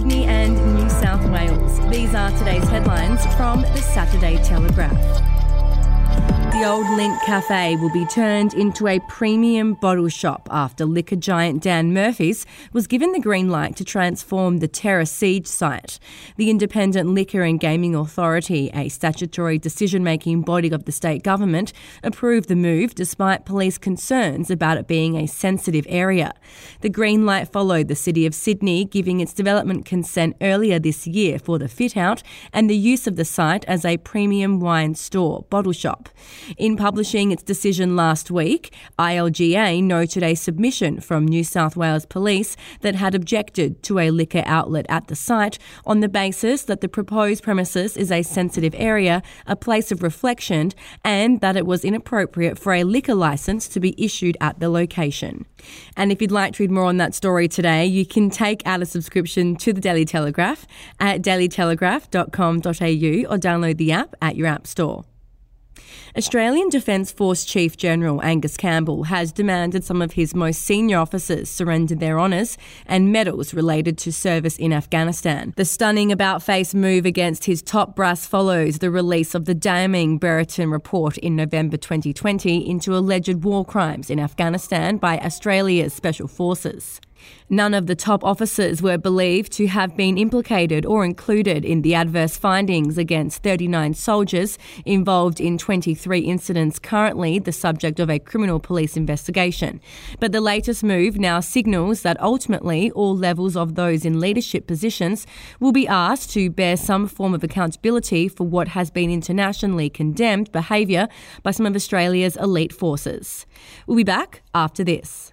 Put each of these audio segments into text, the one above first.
Sydney and New South Wales. These are today's headlines from the Saturday Telegraph. The old Lindt Cafe will be turned into a premium bottle shop after liquor giant Dan Murphy's was given the green light to transform the Terra Siege site. The Independent Liquor and Gaming Authority, a statutory decision making body of the state government, approved the move despite police concerns about it being a sensitive area. The green light followed the City of Sydney giving its development consent earlier this year for the fit out and the use of the site as a premium wine store bottle shop. In publishing its decision last week, ILGA noted a submission from New South Wales Police that had objected to a liquor outlet at the site on the basis that the proposed premises is a sensitive area, a place of reflection, and that it was inappropriate for a liquor licence to be issued at the location. And if you'd like to read more on that story today, you can take out a subscription to the Daily Telegraph at dailytelegraph.com.au or download the app at your app store. Australian Defence Force Chief General Angus Campbell has demanded some of his most senior officers surrender their honours and medals related to service in Afghanistan. The stunning about face move against his top brass follows the release of the damning Brereton report in November 2020 into alleged war crimes in Afghanistan by Australia's Special Forces. None of the top officers were believed to have been implicated or included in the adverse findings against 39 soldiers involved in 23 incidents currently the subject of a criminal police investigation. But the latest move now signals that ultimately all levels of those in leadership positions will be asked to bear some form of accountability for what has been internationally condemned behaviour by some of Australia's elite forces. We'll be back after this.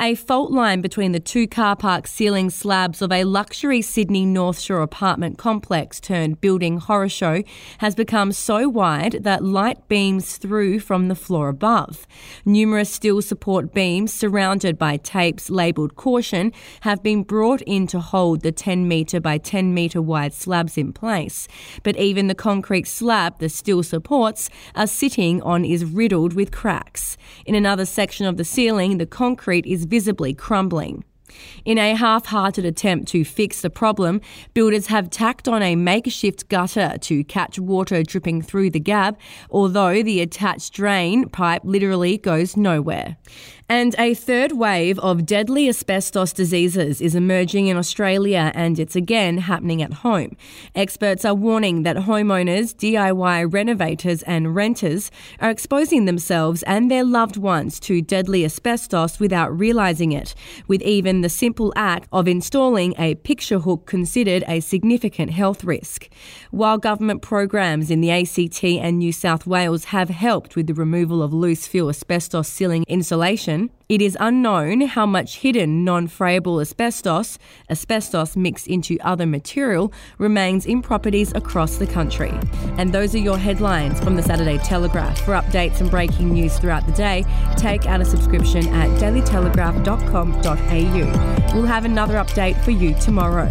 A fault line between the two car park ceiling slabs of a luxury Sydney North Shore apartment complex turned building horror show has become so wide that light beams through from the floor above. Numerous steel support beams surrounded by tapes labelled caution have been brought in to hold the 10 metre by 10 metre wide slabs in place. But even the concrete slab the steel supports are sitting on is riddled with cracks. In another section of the ceiling, the concrete is visibly crumbling. In a half hearted attempt to fix the problem, builders have tacked on a makeshift gutter to catch water dripping through the gap, although the attached drain pipe literally goes nowhere. And a third wave of deadly asbestos diseases is emerging in Australia and it's again happening at home. Experts are warning that homeowners, DIY renovators, and renters are exposing themselves and their loved ones to deadly asbestos without realising it, with even the simple act of installing a picture hook considered a significant health risk. While government programs in the ACT and New South Wales have helped with the removal of loose fill asbestos ceiling insulation, it is unknown how much hidden non friable asbestos, asbestos mixed into other material, remains in properties across the country. And those are your headlines from the Saturday Telegraph. For updates and breaking news throughout the day, take out a subscription at dailytelegraph.com.au. We'll have another update for you tomorrow.